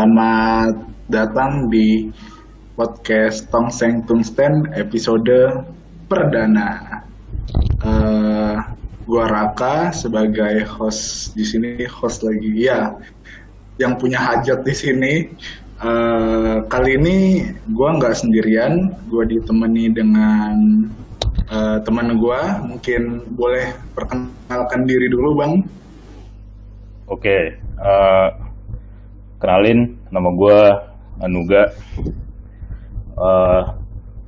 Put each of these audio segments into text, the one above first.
Selamat datang di podcast Tongseng Tungsten episode perdana. Uh, gua Raka sebagai host di sini, host lagi ya, yang punya hajat di sini. Uh, kali ini gua nggak sendirian, gua ditemani dengan uh, teman gua. Mungkin boleh perkenalkan diri dulu, bang. Oke, okay, uh, kenalin nama gue Anuga uh,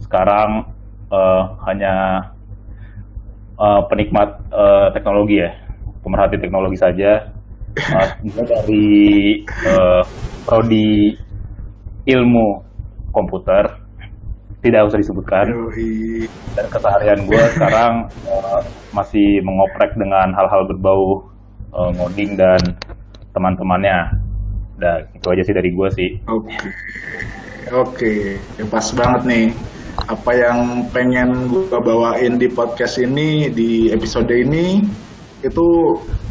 sekarang uh, hanya uh, penikmat uh, teknologi ya. Pemerhati teknologi saja. Uh, dari uh, prodi ilmu komputer. Tidak usah disebutkan. Dan keseharian gue sekarang uh, masih mengoprek dengan hal-hal berbau uh, ngoding dan teman-temannya Udah, itu aja sih dari gue sih. Oke. Okay. Oke, okay. pas banget nih. Apa yang pengen gue bawain di podcast ini, di episode ini, itu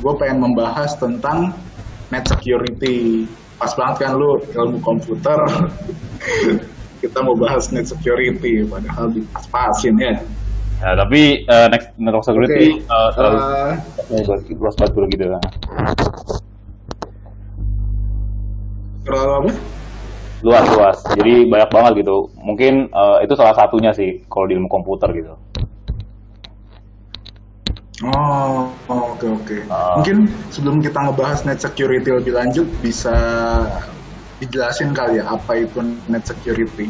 gue pengen membahas tentang net security. Pas banget kan lu ilmu komputer. Kita mau bahas net security, padahal dipas-pasin ya. Ya, tapi uh, next network security okay. uh, terlalu uh, luas banget gitu kan terlalu apa? Luas luas. Jadi banyak banget gitu. Mungkin uh, itu salah satunya sih kalau di ilmu komputer gitu. Oh, oke okay, oke. Okay. Uh, Mungkin sebelum kita ngebahas net security lebih lanjut bisa dijelasin kali ya apa itu net security.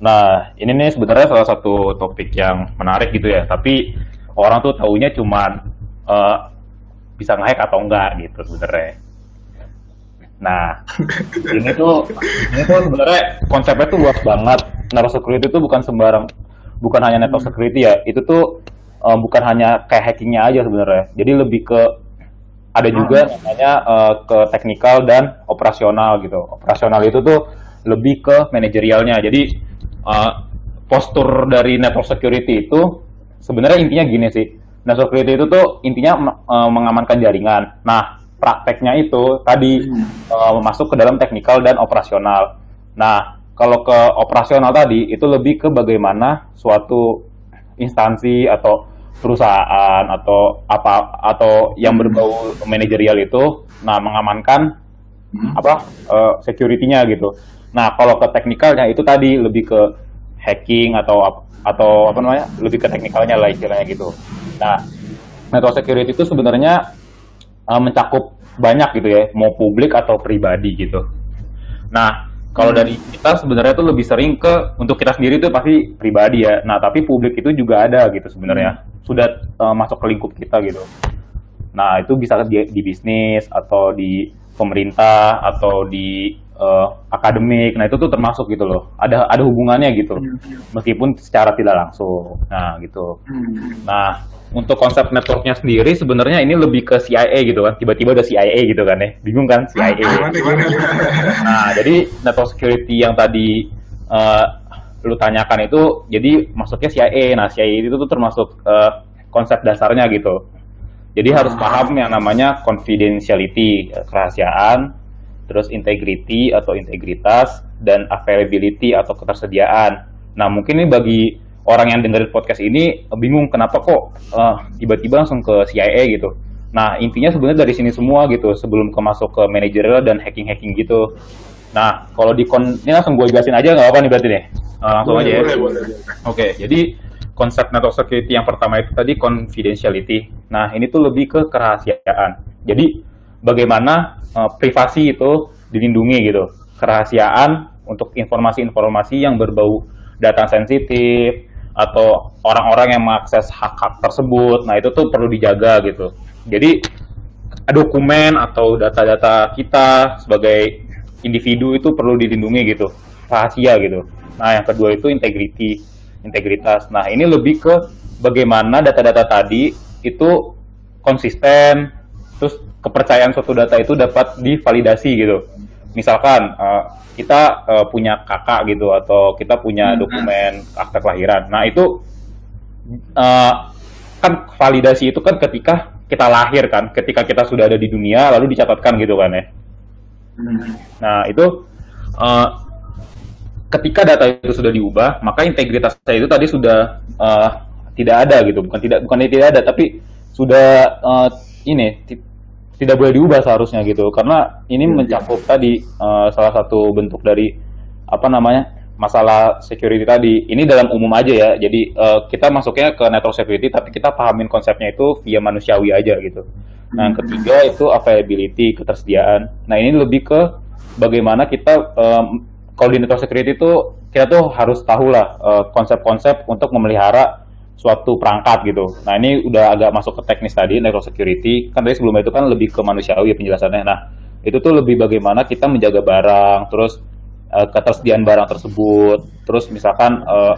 Nah, ini nih sebenarnya salah satu topik yang menarik gitu ya. Tapi orang tuh taunya cuma uh, bisa ngehack atau enggak gitu sebenarnya. Nah, ini tuh ini tuh sebenarnya konsepnya tuh luas banget. Network security itu bukan sembarang, bukan hanya network hmm. security ya. Itu tuh uh, bukan hanya kayak hackingnya aja sebenarnya. Jadi lebih ke ada juga hmm. namanya uh, ke teknikal dan operasional gitu. Operasional itu tuh lebih ke manajerialnya. Jadi uh, postur dari network security itu sebenarnya intinya gini sih. Network security itu tuh intinya uh, mengamankan jaringan. Nah, prakteknya itu tadi hmm. uh, masuk ke dalam teknikal dan operasional. Nah, kalau ke operasional tadi itu lebih ke bagaimana suatu instansi atau perusahaan atau apa atau yang hmm. berbau manajerial itu nah mengamankan hmm. apa uh, security-nya gitu. Nah, kalau ke teknikalnya itu tadi lebih ke hacking atau atau apa namanya? lebih ke teknikalnya lah istilahnya gitu. Nah, network security itu sebenarnya uh, mencakup banyak gitu ya, mau publik atau pribadi gitu. Nah, kalau hmm. dari kita sebenarnya tuh lebih sering ke untuk kita sendiri tuh pasti pribadi ya. Nah, tapi publik itu juga ada gitu sebenarnya. Hmm. Sudah uh, masuk ke lingkup kita gitu. Nah, itu bisa di, di bisnis atau di pemerintah atau di uh, akademik. Nah, itu tuh termasuk gitu loh. Ada ada hubungannya gitu. Hmm. Meskipun secara tidak langsung. Nah, gitu. Hmm. Nah, untuk konsep networknya sendiri sebenarnya ini lebih ke CIA gitu kan tiba-tiba ada CIA gitu kan ya bingung kan CIA ah, nah jadi network security yang tadi uh, lu tanyakan itu jadi masuknya CIA nah CIA itu tuh termasuk uh, konsep dasarnya gitu jadi harus ah. paham yang namanya confidentiality kerahasiaan terus integrity atau integritas dan availability atau ketersediaan nah mungkin ini bagi orang yang dengerin podcast ini bingung kenapa kok uh, tiba-tiba langsung ke CIA gitu. Nah intinya sebenarnya dari sini semua gitu sebelum ke masuk ke manajerial dan hacking-hacking gitu. Nah kalau di kon ini langsung gue jelasin aja nggak apa nih berarti nih. Uh, langsung boleh, aja ya. Oke okay, jadi konsep network security yang pertama itu tadi confidentiality. Nah ini tuh lebih ke kerahasiaan. Jadi bagaimana uh, privasi itu dilindungi gitu. Kerahasiaan untuk informasi-informasi yang berbau data sensitif, atau orang-orang yang mengakses hak-hak tersebut. Nah, itu tuh perlu dijaga gitu. Jadi dokumen atau data-data kita sebagai individu itu perlu dilindungi gitu, rahasia gitu. Nah, yang kedua itu integriti, integritas. Nah, ini lebih ke bagaimana data-data tadi itu konsisten, kepercayaan suatu data itu dapat divalidasi gitu. Misalkan uh, kita uh, punya kakak gitu atau kita punya hmm. dokumen akte kelahiran. Nah itu uh, kan validasi itu kan ketika kita lahir kan, ketika kita sudah ada di dunia lalu dicatatkan gitu kan ya. Hmm. Nah itu uh, ketika data itu sudah diubah, maka integritas saya itu tadi sudah uh, tidak ada gitu, bukan tidak bukan tidak ada, tapi sudah uh, ini tidak boleh diubah seharusnya gitu, karena ini hmm. mencakup tadi uh, salah satu bentuk dari apa namanya masalah security tadi. Ini dalam umum aja ya, jadi uh, kita masuknya ke network security, tapi kita pahamin konsepnya itu via manusiawi aja gitu. Nah, yang ketiga itu availability, ketersediaan. Nah, ini lebih ke bagaimana kita um, kalau di network security itu kita tuh harus tahu lah uh, konsep-konsep untuk memelihara suatu perangkat gitu. Nah ini udah agak masuk ke teknis tadi network security. Kan tadi sebelumnya itu kan lebih ke manusiawi penjelasannya. Nah itu tuh lebih bagaimana kita menjaga barang, terus uh, ketersediaan barang tersebut, terus misalkan uh,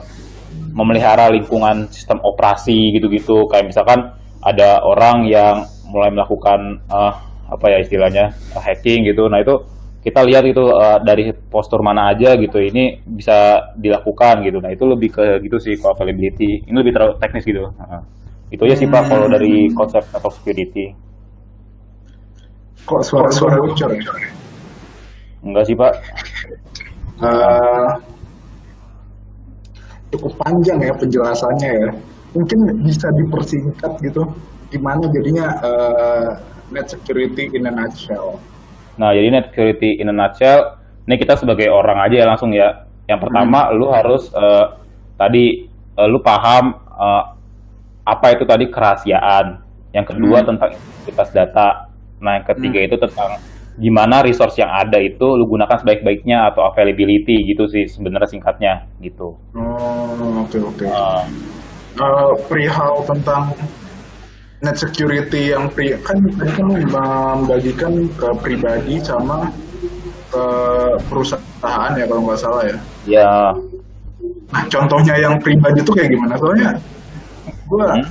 memelihara lingkungan sistem operasi gitu-gitu. Kayak misalkan ada orang yang mulai melakukan uh, apa ya istilahnya hacking gitu. Nah itu kita lihat itu uh, dari postur mana aja gitu ini bisa dilakukan gitu. Nah itu lebih ke gitu sih kalau availability. Ini lebih terlalu teknis gitu. Uh, itu aja sih hmm. pak kalau dari hmm. konsep network security. Kok suara-suara bocor? ya enggak sih pak. Uh, cukup panjang ya penjelasannya ya. Mungkin bisa dipersingkat gitu gimana jadinya uh, net security in a nutshell Nah, jadi net security in a nutshell, ini kita sebagai orang aja ya langsung ya. Yang pertama, hmm. lu harus uh, tadi uh, lu paham uh, apa itu tadi kerahasiaan. Yang kedua hmm. tentang integritas data. Nah, yang ketiga hmm. itu tentang gimana resource yang ada itu lu gunakan sebaik-baiknya atau availability gitu sih sebenarnya singkatnya gitu. Oh, oke okay, oke. Okay. Uh, uh, perihal tentang net security yang pri kan tadi kan membagikan ke pribadi sama ke perusahaan ya kalau nggak salah ya. Ya. Nah contohnya yang pribadi itu kayak gimana? Soalnya gue hmm?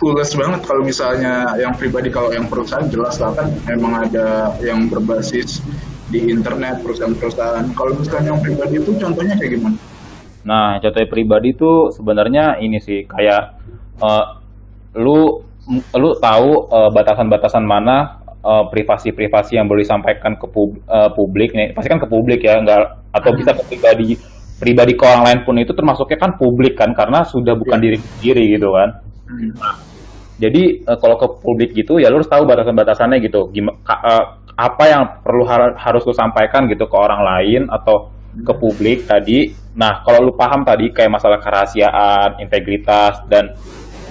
tulis banget kalau misalnya yang pribadi kalau yang perusahaan jelas lah kan memang ada yang berbasis di internet perusahaan-perusahaan. Kalau misalnya yang pribadi itu contohnya kayak gimana? Nah contohnya pribadi itu sebenarnya ini sih kayak uh, lu lu tahu uh, batasan-batasan mana uh, privasi-privasi yang boleh disampaikan ke pub, uh, publik nih? Pasti kan ke publik ya enggak atau bisa ke pribadi pribadi ke orang lain pun itu termasuknya kan publik kan karena sudah bukan diri sendiri gitu kan. Jadi uh, kalau ke publik gitu ya lu harus tahu batasan-batasannya gitu. Gimana uh, apa yang perlu har harus lu sampaikan gitu ke orang lain atau ke publik tadi. Nah kalau lu paham tadi kayak masalah kerahasiaan integritas dan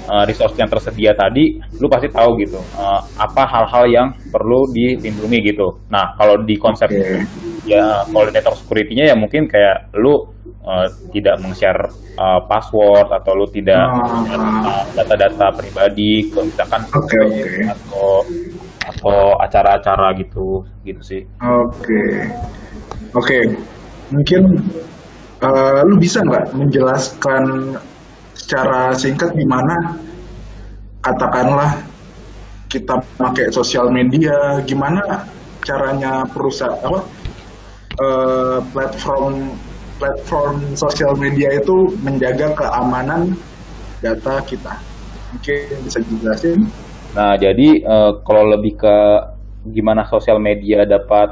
uh, resource yang tersedia tadi, lu pasti tahu gitu uh, apa hal-hal yang perlu dilindungi gitu. Nah kalau di konsep okay. ya kalau network security-nya ya mungkin kayak lu uh, tidak meng-share uh, password atau lu tidak uh, data-data pribadi, misalkan okay, okay. atau atau acara-acara gitu gitu sih. Oke, okay. oke. Okay. Mungkin uh, lu bisa nggak menjelaskan secara singkat gimana? Katakanlah kita pakai sosial media gimana caranya perusahaan apa uh, platform platform sosial media itu menjaga keamanan data kita? Mungkin bisa dijelasin. Nah jadi uh, kalau lebih ke gimana sosial media dapat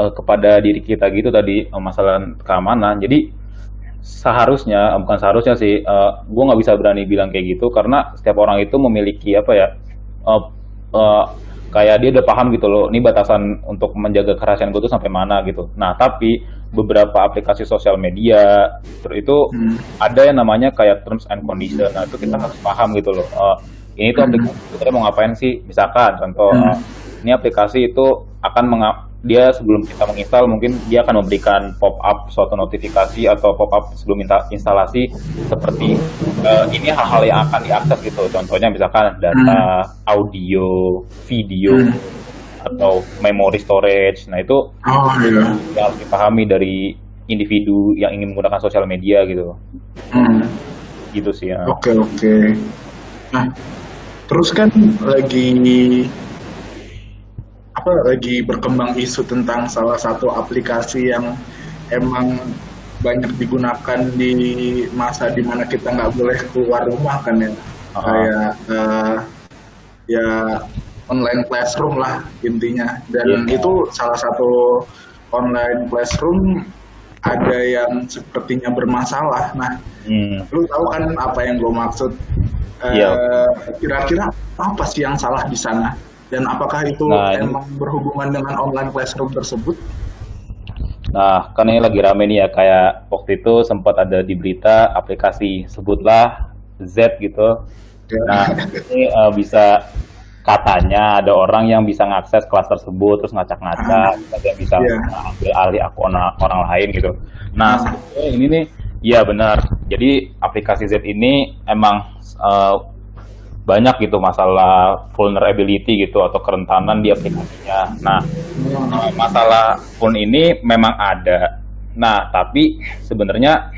uh, kepada diri kita gitu tadi masalah keamanan. Jadi seharusnya bukan seharusnya sih uh, eh, gue nggak bisa berani bilang kayak gitu karena setiap orang itu memiliki apa ya uh, uh, kayak dia udah paham gitu loh ini batasan untuk menjaga kerahasiaan gue tuh sampai mana gitu. Nah tapi beberapa aplikasi sosial media itu hmm. ada yang namanya kayak terms and condition. Nah itu kita harus paham gitu loh. Uh, ini tuh aplikasi kita mau ngapain sih? Misalkan contoh hmm. uh, ini aplikasi itu akan dia sebelum kita menginstal mungkin dia akan memberikan pop up suatu notifikasi atau pop up sebelum minta instalasi seperti uh, ini hal-hal yang akan diakses gitu contohnya misalkan data hmm. audio video hmm. atau memory storage nah itu oh, iya. yang harus dipahami dari individu yang ingin menggunakan sosial media gitu hmm. gitu sih ya oke okay, oke okay. nah terus kan lagi apa lagi berkembang isu tentang salah satu aplikasi yang emang banyak digunakan di masa di mana kita nggak boleh keluar rumah kan ya uh-huh. kayak uh, ya online classroom lah intinya dan Iya. itu salah satu online classroom ada yang sepertinya bermasalah nah Hmm. lu tahu kan apa yang gue maksud Eh, Iya. kira-kira apa sih yang salah di sana dan apakah itu Nah, ini- emang berhubungan dengan online classroom tersebut Nah, kan ini lagi rame nih ya, kayak waktu itu sempat ada di berita aplikasi sebutlah Z gitu. Ya. Nah, ini eh, bisa katanya ada orang yang bisa ngakses kelas tersebut terus ngacak-ngacak, yang bisa Iya. ambil alih akun orang, lain gitu. Nah, Ah. ini nih, iya benar. Jadi aplikasi Z ini emang eh, banyak gitu masalah vulnerability gitu atau kerentanan di aplikasinya. Nah, Uh, masalah phone ini memang ada. Nah, tapi sebenarnya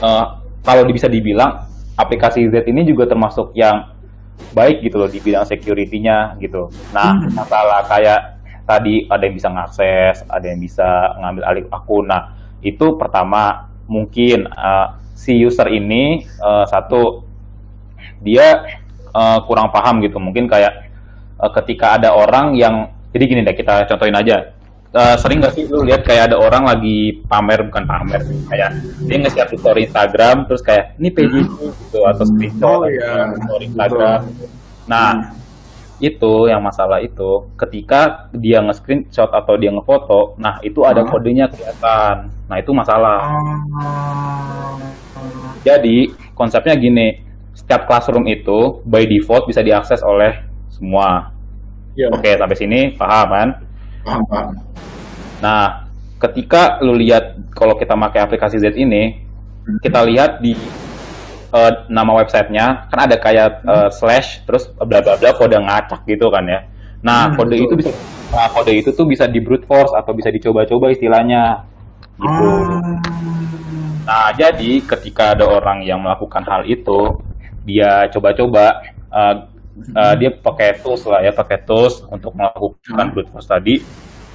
uh, kalau bisa dibilang aplikasi Z ini juga termasuk yang baik gitu loh di bidang security-nya gitu. Nah, Hmm. masalah kayak tadi ada yang bisa ngakses, ada yang bisa ngambil alih akun. Nah, itu pertama mungkin uh, si user ini uh, satu dia uh, kurang paham gitu. Mungkin kayak uh, ketika ada orang yang jadi gini deh kita contohin aja. Uh, sering gak sih lu lihat kayak ada orang lagi pamer bukan pamer sih, kayak dia nge-share di story Instagram terus kayak ini page gitu atau screenshot Oh, iya. story Instagram. Nah, itu yang masalah itu ketika dia nge-screenshot atau dia ngefoto, nah itu ada Ah. kodenya kelihatan. Nah, itu masalah. Ah. Jadi konsepnya gini, setiap classroom itu by default bisa diakses oleh semua. Ya, Oke, sampai sini paham kan? paham, paham. Nah, ketika lu lihat kalau kita pakai aplikasi Z ini, kita lihat di eh, nama websitenya kan ada kayak eh, slash terus bla bla bla kode ngacak gitu kan ya. Nah, Hmm, kode betul. itu bisa nah, kode itu tuh bisa di brute force atau bisa dicoba-coba istilahnya. Gitu. Ah. Nah, jadi ketika ada orang yang melakukan hal itu, dia coba-coba, uh, uh, dia pakai tools lah ya, pakai tools untuk melakukan Hmm. brute force tadi.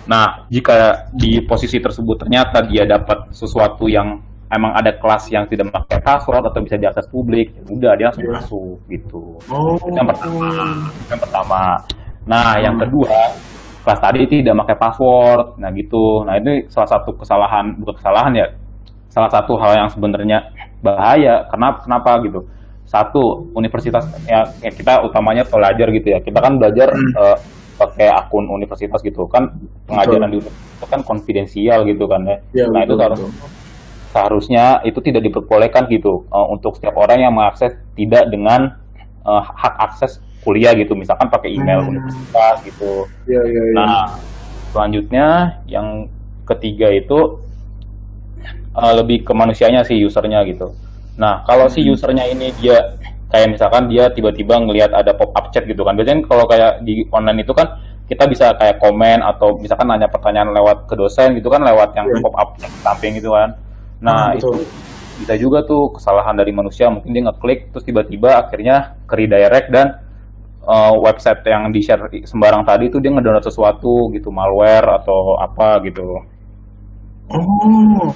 Nah, jika di posisi tersebut ternyata dia dapat sesuatu yang emang ada kelas yang tidak memakai password atau bisa diakses publik, ya udah dia langsung Iya. masuk gitu. Oh. Itu yang pertama. Itu yang pertama. Nah, yang Hmm. kedua, kelas tadi tidak pakai password. Nah, gitu. Nah, ini salah satu kesalahan, bukan kesalahan ya. Salah satu hal yang sebenarnya bahaya. Kenapa kenapa gitu? Satu, universitas ya ya kita utamanya pelajar gitu ya. Kita kan belajar Hmm. eh, pakai akun universitas gitu kan pengajaran di universitas itu kan konfidensial gitu kan ya. Ya, nah, itu harus betul. seharusnya itu tidak diperbolehkan gitu uh, untuk setiap orang yang mengakses tidak dengan uh, hak akses kuliah gitu misalkan pakai email Hmm. universitas gitu Ya, ya, ya. nah selanjutnya yang ketiga itu uh, lebih ke manusianya sih usernya gitu nah kalau si Hmm. usernya ini dia kayak misalkan dia tiba-tiba ngelihat ada pop up chat gitu kan biasanya kalau kayak di online itu kan kita bisa kayak komen atau misalkan nanya pertanyaan lewat ke dosen gitu kan lewat yang Iya. pop up chat samping gitu kan Nah, Ah, itu bisa juga tuh kesalahan dari manusia. Mungkin dia ngeklik terus tiba-tiba akhirnya ke redirect dan uh, website yang di-share sembarang tadi itu dia ngedownload sesuatu gitu, malware atau apa gitu. Oh.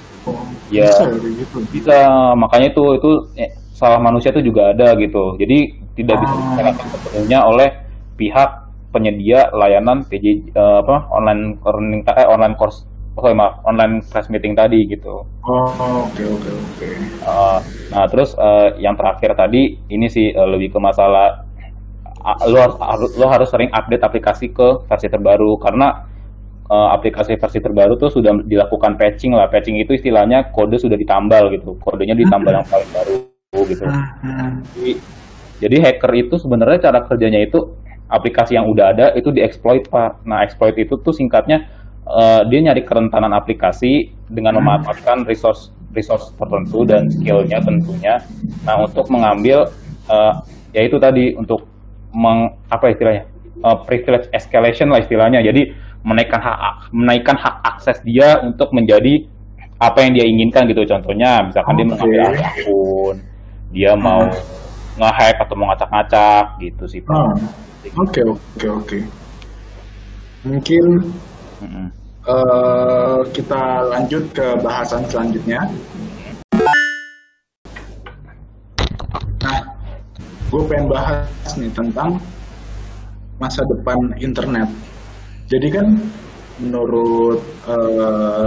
Ya. Bisa ya gitu. Bisa, makanya itu itu eh, salah manusia itu juga ada gitu. Jadi tidak bisa Ah. disalahkan sepenuhnya oleh pihak penyedia layanan PJ eh, apa online learning eh, online course oh, sorry, maaf, online class meeting tadi gitu. Oh, oke, oke, oke. Uh, nah terus uh, yang terakhir tadi ini sih uh, lebih ke masalah uh, lo harus- lo harus sering update aplikasi ke versi terbaru karena uh, aplikasi versi terbaru tuh sudah dilakukan patching lah patching itu istilahnya kode sudah ditambal gitu kodenya ditambal yang paling baru gitu Hmm. jadi, jadi hacker itu sebenarnya cara kerjanya itu aplikasi yang udah ada itu dieksploit pak. Nah exploit itu tuh singkatnya eh, dia nyari kerentanan aplikasi dengan Hmm. memanfaatkan resource resource tertentu dan skillnya tentunya. Nah untuk mengambil eh, ya itu tadi untuk meng, apa istilahnya Eh, privilege escalation lah istilahnya. Jadi menaikkan hak menaikkan hak akses dia untuk menjadi apa yang dia inginkan gitu. Contohnya misalkan dia Oke. mengambil alih akun, dia mau nge-hack atau mau ngacak-ngacak gitu sih Pak. Ah, Oke, oke, oke. Mungkin Mm-mm. eh, kita lanjut ke bahasan selanjutnya. Nah, gue pengen bahas nih tentang masa depan internet. Jadi kan menurut uh,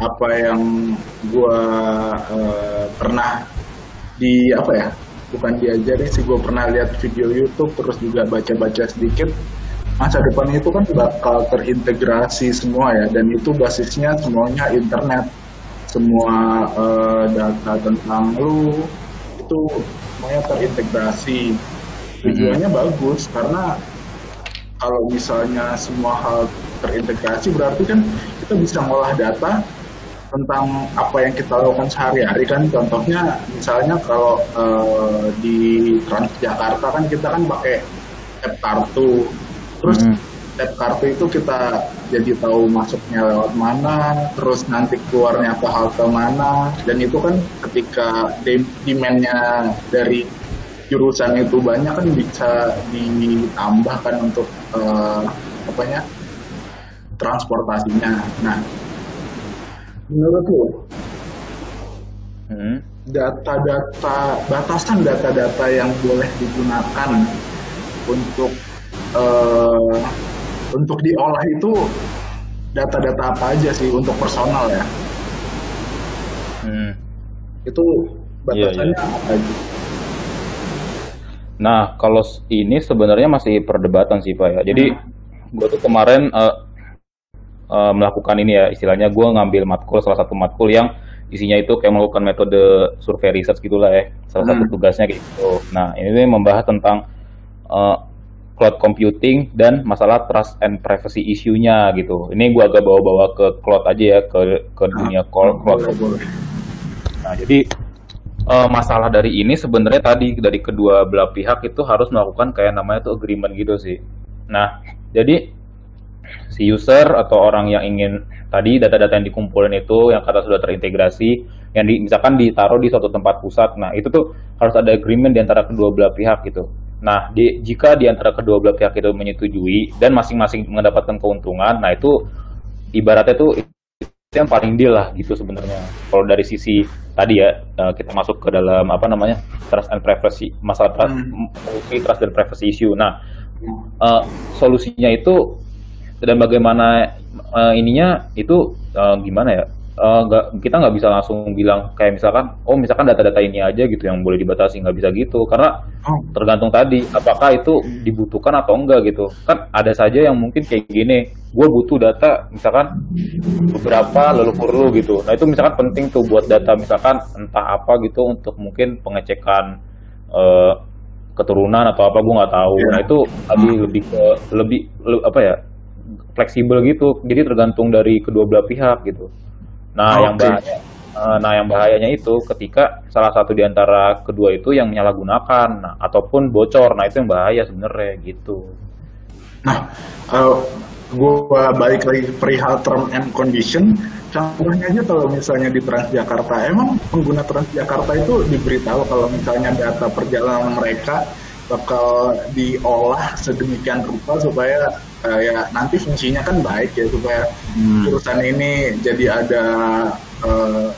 apa yang gua uh, pernah di apa ya bukan diajari sih gue pernah lihat video YouTube terus juga baca-baca sedikit masa depan itu kan bakal terintegrasi semua ya dan itu basisnya semuanya internet semua uh, data tentang lu itu semuanya terintegrasi tujuannya mm -hmm. bagus karena kalau misalnya semua hal terintegrasi berarti kan kita bisa ngolah data tentang apa yang kita lakukan sehari-hari kan. Contohnya misalnya kalau uh, di Transjakarta kan kita kan pakai tap kartu. Terus hmm. tap kartu itu kita jadi tahu masuknya lewat mana terus nanti keluarnya ke halte mana. Dan itu kan ketika demandnya dari jurusan itu banyak kan bisa ditambahkan untuk uh, apanya transportasinya nah menurut lo hmm. data-data batasan data-data yang boleh digunakan untuk uh, untuk diolah itu data-data apa aja sih untuk personal ya hmm. itu batasannya yeah, yeah. apa aja Nah, kalau ini sebenarnya masih perdebatan sih Pak ya. Jadi, hmm. gue tuh kemarin uh, uh, melakukan ini ya istilahnya gue ngambil matkul salah satu matkul yang isinya itu kayak melakukan metode survei research gitulah ya salah hmm. satu tugasnya gitu nah ini membahas tentang uh, cloud computing dan masalah trust and privacy issue-nya gitu ini gue agak bawa-bawa ke cloud aja ya ke ke ah, dunia cloud, cloud. nah jadi uh, masalah dari ini sebenarnya tadi dari kedua belah pihak itu harus melakukan kayak namanya tuh agreement gitu sih. Nah jadi si user atau orang yang ingin tadi data-data yang dikumpulin itu yang kata sudah terintegrasi yang di, misalkan ditaruh di suatu tempat pusat nah itu tuh harus ada agreement di antara kedua belah pihak gitu. Nah di, jika di antara kedua belah pihak itu menyetujui dan masing-masing mendapatkan keuntungan nah itu ibaratnya tuh yang paling deal lah gitu sebenarnya. Kalau dari sisi tadi ya eh, kita masuk ke dalam apa namanya trust and privacy masalah trust, hmm. trust dan privacy issue. Nah uh, solusinya itu dan bagaimana uh, ininya itu uh, gimana ya uh, gak, kita nggak bisa langsung bilang kayak misalkan oh misalkan data-data ini aja gitu yang boleh dibatasi nggak bisa gitu. Karena oh. tergantung tadi apakah itu dibutuhkan atau enggak gitu. Kan ada saja yang mungkin kayak gini gue butuh data misalkan beberapa lalu perlu gitu. Nah itu misalkan penting tuh buat data misalkan entah apa gitu untuk mungkin pengecekan uh, keturunan atau apa gue nggak tahu. Yeah. nah itu lebih lebih ke lebih le, apa ya fleksibel gitu. Jadi tergantung dari kedua belah pihak gitu nah okay. yang bahaya eh, nah yang bahayanya itu ketika salah satu di antara kedua itu yang menyalahgunakan nah, ataupun bocor nah itu yang bahaya sebenarnya gitu nah uh, gua balik lagi perihal term and condition contohnya aja kalau misalnya di Transjakarta emang pengguna Transjakarta itu diberitahu kalau misalnya data perjalanan mereka bakal diolah sedemikian rupa supaya uh, ya nanti fungsinya kan baik ya supaya hmm. jurusan ini jadi ada uh,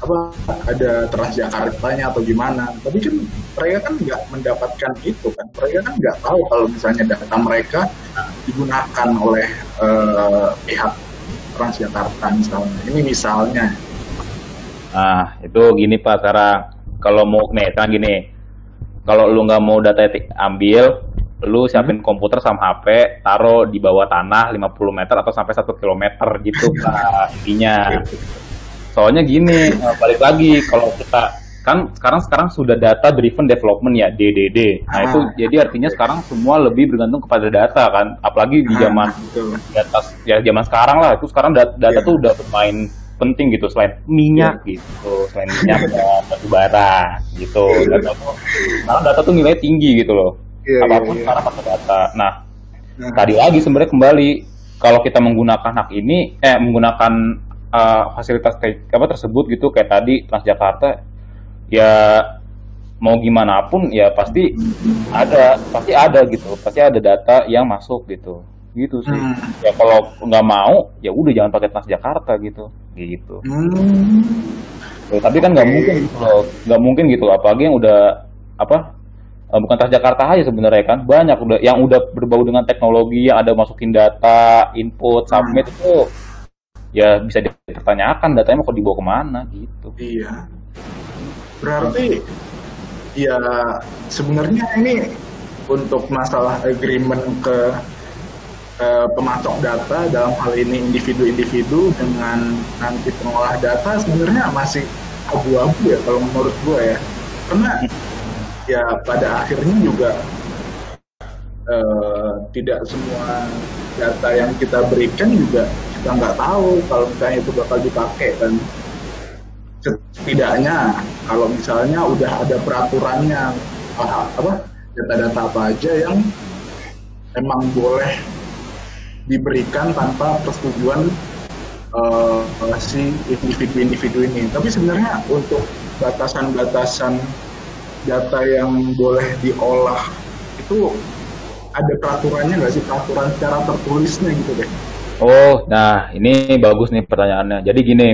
apa ada Transjakartanya atau gimana. Tapi kan mereka kan nggak mendapatkan itu kan. Mereka kan nggak tahu kalau misalnya data mereka digunakan oleh uh, pihak Transjakarta misalnya. Ini misalnya. Ah itu gini pak cara kalau mau nih kan gini kalau lu nggak mau data ambil lu siapin hmm. komputer sama HP, taruh di bawah tanah 50 meter atau sampai satu kilometer gitu lah intinya. Soalnya gini, eh, balik lagi kalau kita kan sekarang sekarang sudah data driven development ya DDD. Nah ah. itu jadi artinya sekarang semua lebih bergantung kepada data kan, apalagi di ah, zaman ah, di atas ya zaman sekarang lah itu sekarang data, data yeah. tuh udah bermain penting gitu selain minyak yeah. gitu, selain minyak batu bara gitu. Data tuh, sekarang data tuh nilai tinggi gitu loh yeah, apa pun yeah, yeah. karena pakai data. Nah, nah, tadi lagi sebenarnya kembali kalau kita menggunakan hak ini, eh menggunakan uh, fasilitas kayak apa tersebut gitu kayak tadi Transjakarta, ya mau gimana pun ya pasti ada, pasti ada gitu, pasti ada data yang masuk gitu, gitu sih. Hmm. Ya kalau nggak mau, ya udah jangan pakai Transjakarta gitu, gitu. Hmm. Ya, tapi kan nggak okay. mungkin gitu loh, nggak mungkin gitu apalagi yang udah apa uh, bukan Transjakarta aja sebenarnya kan banyak udah yang udah berbau dengan teknologi yang ada masukin data input Hmm. submit itu ya bisa dipertanyakan datanya mau dibawa ke mana gitu Iya. Berarti ya sebenarnya ini untuk masalah agreement ke eh, pemasok data dalam hal ini individu-individu dengan nanti pengolah data sebenarnya masih abu-abu ya kalau menurut gue ya. Karena ya pada akhirnya juga eh, tidak semua data yang kita berikan juga kita nggak tahu kalau misalnya itu bakal dipakai dan setidaknya kalau misalnya udah ada peraturannya apa data-data apa aja yang emang boleh diberikan tanpa persetujuan eh, si individu-individu ini. Tapi sebenarnya untuk batasan-batasan data yang boleh diolah itu ada peraturannya nggak sih peraturan secara tertulisnya gitu deh? Oh, nah ini bagus nih pertanyaannya. Jadi gini,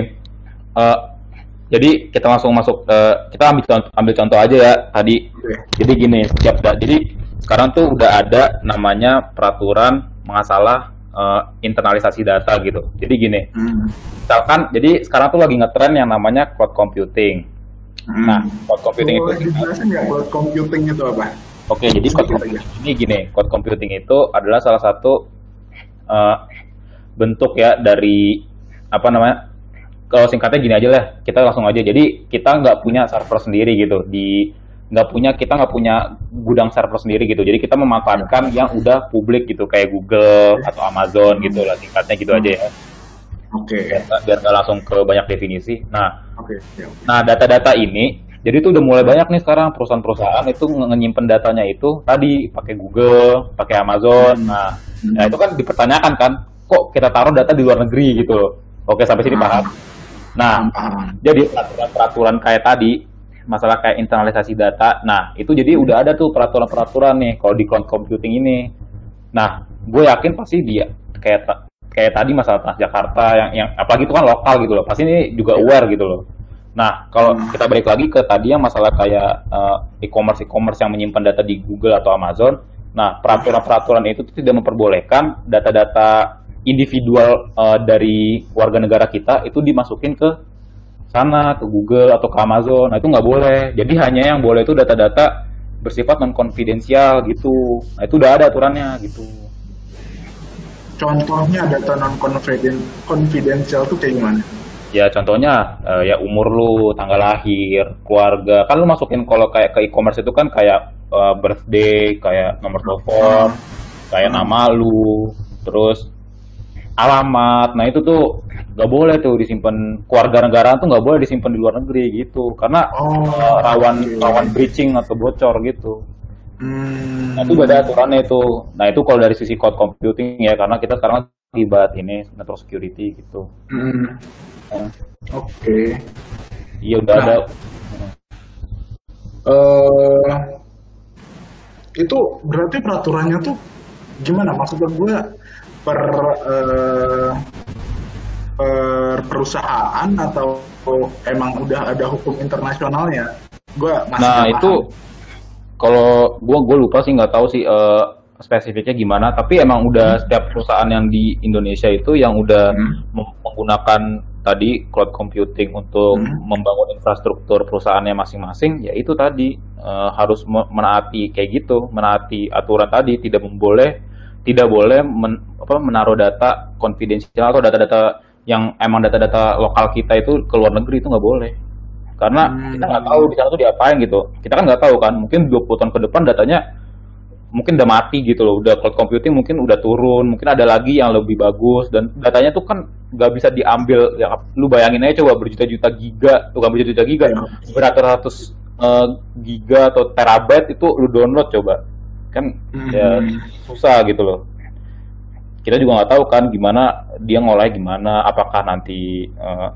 eh, jadi kita langsung masuk, eh, kita ambil contoh, ambil contoh aja ya tadi. Jadi gini, setiap jadi sekarang tuh udah ada namanya peraturan masalah eh, internalisasi data gitu. Jadi gini, Hmm. misalkan, jadi sekarang tuh lagi ngetren yang namanya cloud computing. Hmm. Nah, cloud computing Boleh itu dijelasin nggak cloud computing itu apa? Oke, jadi cloud computing ini gini, cloud computing itu adalah salah satu eh, bentuk ya dari apa namanya? Kalau singkatnya gini aja lah, kita langsung aja. Jadi kita nggak punya server sendiri gitu di nggak punya kita nggak punya gudang server sendiri gitu. Jadi kita memanfaatkan yang udah publik gitu kayak Google atau Amazon gitu lah singkatnya gitu aja ya. Oke. Nggak- biar nggak langsung ke banyak definisi. Nah, Oke. ya. Nah, data-data ini, jadi itu udah mulai banyak nih sekarang perusahaan-perusahaan itu nyimpen datanya itu tadi pakai Google, pakai Amazon. Nah, nah itu kan dipertanyakan kan, kok kita taruh data di luar negeri gitu. Oke, sampai sini Hmm. paham. Nah, jadi peraturan-peraturan kayak tadi, masalah kayak internalisasi data, nah itu jadi udah ada tuh peraturan-peraturan nih kalau di cloud computing ini. Nah, gue yakin pasti dia kayak kayak tadi masalah Transjakarta yang yang apalagi itu kan lokal gitu loh, pasti ini juga aware gitu loh. Nah, kalau Hmm. kita balik lagi ke tadi yang masalah kayak eh, e-commerce e-commerce yang menyimpan data di Google atau Amazon, nah peraturan-peraturan itu tidak memperbolehkan data-data individual eh, dari warga negara kita itu dimasukin ke sana ke Google atau ke Amazon nah itu nggak boleh. Jadi hanya yang boleh itu data-data bersifat non konfidensial gitu. Nah itu udah ada aturannya gitu. Contohnya data non confidential tuh kayak gimana? ya contohnya eh, ya umur lu tanggal lahir keluarga. Kan lu masukin kalau kayak ke e-commerce itu kan kayak eh, birthday kayak nomor telepon kayak nama lu terus alamat nah itu tuh nggak boleh tuh disimpan keluarga negaraan tuh nggak boleh disimpan di luar negeri gitu karena Oh, eh, rawan oke. rawan breaching atau bocor gitu Hmm. Nah, itu ada aturannya itu. Nah, itu kalau dari sisi cloud computing ya, karena kita sekarang bahas ini network security gitu. Hmm. Nah, Oke. iya udah Nah. ada. eh itu berarti peraturannya tuh gimana? Maksudnya gue per eh, per perusahaan atau emang udah ada hukum internasionalnya? Gue masih Nah, itu kalau gua gua lupa sih nggak tahu sih eh, spesifiknya gimana, tapi emang udah setiap perusahaan yang di Indonesia itu yang udah Hmm. menggunakan tadi cloud computing untuk Hmm. membangun infrastruktur perusahaannya masing-masing, ya itu tadi eh, harus me- menaati kayak gitu, menaati aturan tadi, tidak memboleh tidak boleh men- apa, menaruh data konfidensial atau data-data yang emang data-data lokal kita itu ke luar negeri itu nggak boleh. Karena Hmm. kita nggak tahu di sana tuh diapain gitu. Kita kan nggak tahu kan mungkin 20 tahun ke depan datanya mungkin udah mati gitu loh. Udah cloud computing mungkin udah turun mungkin ada lagi yang lebih bagus dan datanya tuh kan nggak bisa diambil. Ya lu bayangin aja coba berjuta-juta giga bukan berjuta-juta giga Ya. beratus-ratus eh, giga atau terabyte itu lu download coba kan ya Hmm. susah gitu loh kita juga nggak tahu kan gimana dia ngolahnya gimana apakah nanti eh,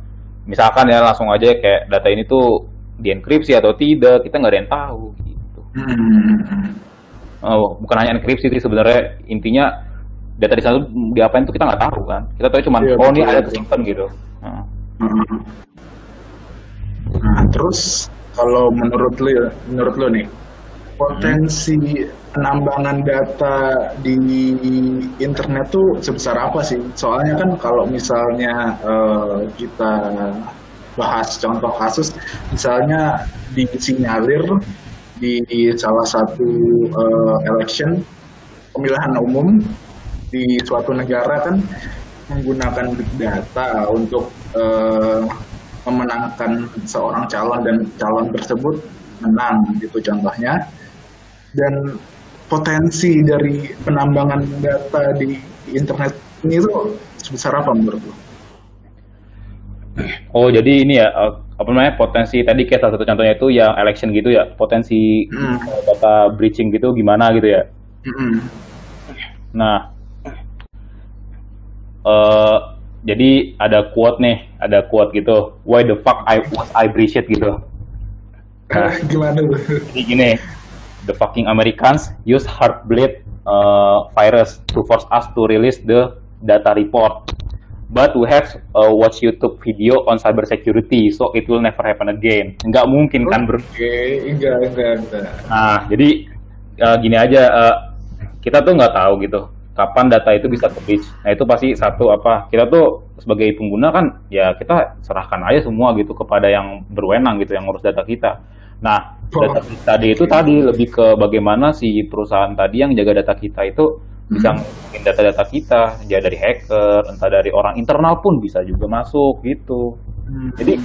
misalkan ya langsung aja kayak data ini tuh dienkripsi atau tidak kita nggak ada yang tahu gitu Hmm. oh bukan hanya enkripsi sih sebenarnya intinya data di sana tuh diapain tuh kita nggak tahu kan kita tahu cuma Iya, oh ini ada betul. kesimpan gitu Nah. Hmm. Nah, terus kalau menurut lu, menurut lu nih, potensi penambangan data di internet tuh sebesar apa sih? Soalnya kan kalau misalnya uh, kita bahas contoh kasus, misalnya disinyalir di salah satu uh, election pemilihan umum di suatu negara kan menggunakan data untuk uh, memenangkan seorang calon dan calon tersebut menang gitu contohnya dan potensi dari penambangan data di internet ini itu sebesar apa menurut lo? Oh jadi ini ya apa namanya potensi tadi kayak salah satu contohnya itu yang election gitu ya potensi hmm. data breaching gitu gimana gitu ya? Hmm. Nah uh, jadi ada quote nih ada quote gitu why the fuck I was I breach it gitu. Nah, gimana Jadi gini the fucking Americans use Heartbleed uh, virus to force us to release the data report. But we have uh, watch YouTube video on cyber security, so it will never happen again. Enggak mungkin kan, bro? Oke, okay. enggak, enggak, enggak. Nah, jadi uh, gini aja, uh, kita tuh nggak tahu gitu kapan data itu bisa ke breach. Nah itu pasti satu apa kita tuh sebagai pengguna kan ya kita serahkan aja semua gitu kepada yang berwenang gitu yang ngurus data kita. Nah data tadi itu tadi lebih ke bagaimana si perusahaan tadi yang jaga data kita itu bisa hmm. data-data kita ya dari hacker entah dari orang internal pun bisa juga masuk gitu hmm. jadi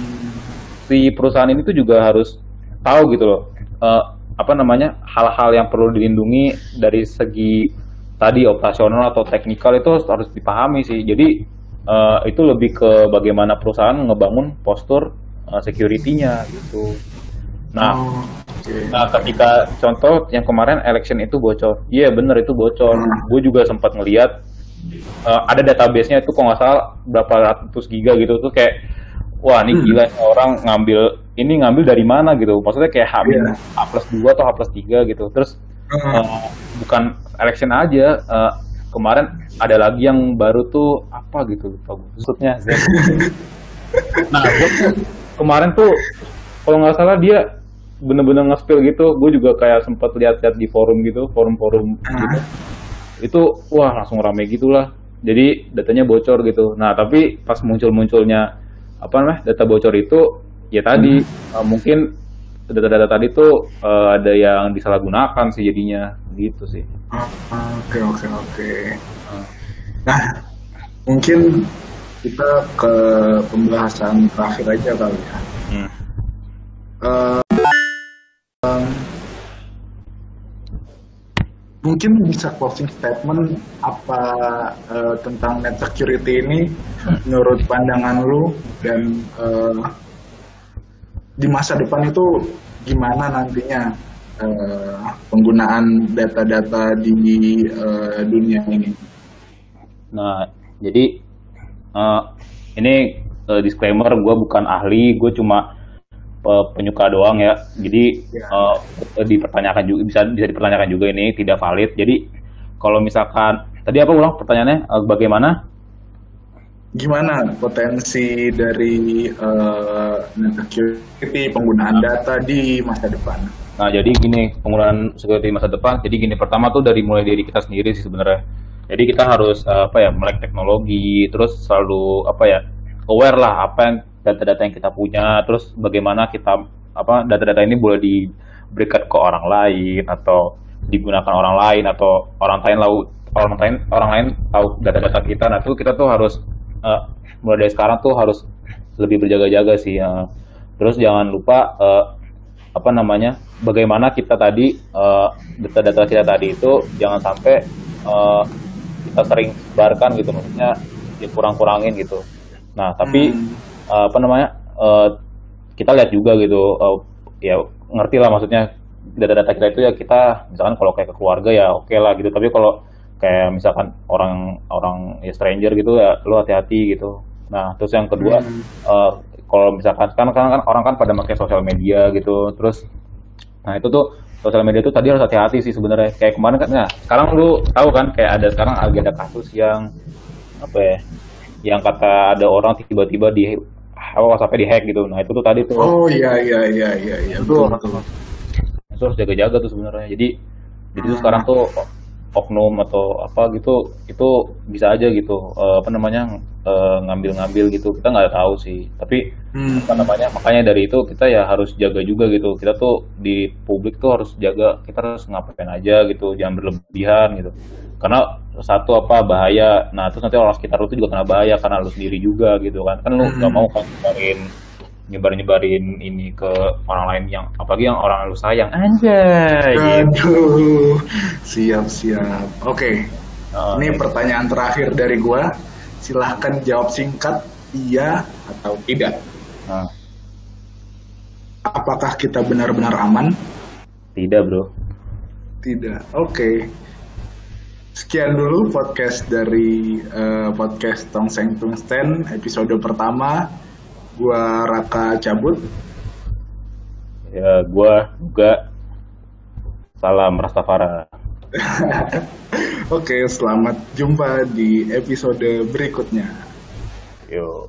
si perusahaan ini tuh juga harus tahu gitu loh uh, apa namanya hal-hal yang perlu dilindungi dari segi tadi operasional atau teknikal itu harus dipahami sih jadi uh, itu lebih ke bagaimana perusahaan ngebangun postur uh, security-nya gitu nah oh Nah, ketika contoh yang kemarin election itu bocor, iya yeah, bener itu bocor. Hmm. Gue juga sempat ngeliat uh, ada database-nya itu kok nggak salah berapa ratus giga gitu tuh kayak wah ini hmm. gila orang ngambil ini ngambil dari mana gitu. Maksudnya kayak H yeah. H plus dua atau H plus tiga gitu. Terus hmm. Uh, bukan election aja. Uh, kemarin ada lagi yang baru tuh apa gitu lupa maksudnya nah kemarin tuh kalau nggak salah dia bener-bener nge-spill gitu gue juga kayak sempat lihat-lihat di forum gitu forum-forum uh. gitu itu wah langsung rame gitulah jadi datanya bocor gitu nah tapi pas muncul-munculnya apa namanya data bocor itu ya tadi uh. uh, mungkin data-data tadi tuh uh, ada yang disalahgunakan sih jadinya. Gitu sih. Oke oke oke. Nah mungkin kita ke pembahasan terakhir aja kali ya. Hmm. uh, mungkin bisa closing statement apa uh, tentang net security ini menurut pandangan lu dan uh, di masa depan itu gimana nantinya uh, penggunaan data-data di uh, dunia ini? Nah, jadi uh, ini uh, disclaimer, gue bukan ahli, gue cuma penyuka doang ya. Jadi. Uh, dipertanyakan juga bisa bisa dipertanyakan juga ini tidak valid. Jadi kalau misalkan tadi apa ulang pertanyaannya uh, bagaimana? Gimana potensi dari uh, security penggunaan data di masa depan? Nah, jadi gini, penggunaan security masa depan. Jadi gini, pertama tuh dari mulai dari kita sendiri sih sebenarnya. Jadi kita harus uh, apa ya, melek teknologi, terus selalu apa ya, aware lah apa yang data-data yang kita punya, terus bagaimana kita apa data-data ini boleh diberikan ke orang lain atau digunakan orang lain atau orang lain lalu orang lain orang lain tahu data-data kita, nah itu kita tuh harus uh, mulai dari sekarang tuh harus lebih berjaga-jaga sih. Uh, terus jangan lupa uh, apa namanya bagaimana kita tadi data-data uh, kita tadi itu jangan sampai uh, kita sering sebarkan gitu maksudnya dikurang-kurangin gitu. Nah tapi hmm uh, apa namanya uh, kita lihat juga gitu uh, ya ngerti lah maksudnya data-data kita itu ya kita misalkan kalau kayak ke keluarga ya oke okay lah gitu tapi kalau kayak misalkan orang orang ya stranger gitu ya lo hati-hati gitu nah terus yang kedua hmm. uh, kalau misalkan kan, kan kan orang kan pada pakai sosial media gitu terus nah itu tuh sosial media tuh tadi harus hati-hati sih sebenarnya kayak kemarin kan nah sekarang lu tahu kan kayak ada sekarang agenda kasus yang apa ya yang kata ada orang tiba-tiba di apa WhatsApp di hack gitu. Nah itu tuh tadi tuh. Oh iya iya iya iya iya. Betul betul. itu harus jaga-jaga tuh sebenarnya jadi jadi tuh sekarang tuh oknum atau apa gitu itu bisa aja gitu eh, apa namanya eh, ngambil-ngambil gitu. Kita nggak tahu sih. Tapi Hmm. apa namanya makanya dari itu kita ya harus jaga juga gitu. Kita tuh di publik tuh harus jaga kita harus ngapain aja gitu jangan berlebihan gitu. Karena satu apa bahaya. Nah terus nanti orang sekitar lu tuh juga kena bahaya karena lu sendiri juga gitu kan. Kan lu nggak mau kan nyebar nyebarin ini ke orang lain yang apalagi yang orang lu sayang anjay. Aduh, siap siap. Oke, Oh, ini gitu. pertanyaan terakhir dari gua. Silahkan jawab singkat, iya atau tidak. Nah, Apakah kita benar-benar aman? tidak bro Tidak. Oke. Sekian dulu podcast dari eh, podcast Tongseng Tungsten episode pertama. Gua Raka cabut. ya gua juga salam Rastafara Oke, selamat jumpa di episode berikutnya. yo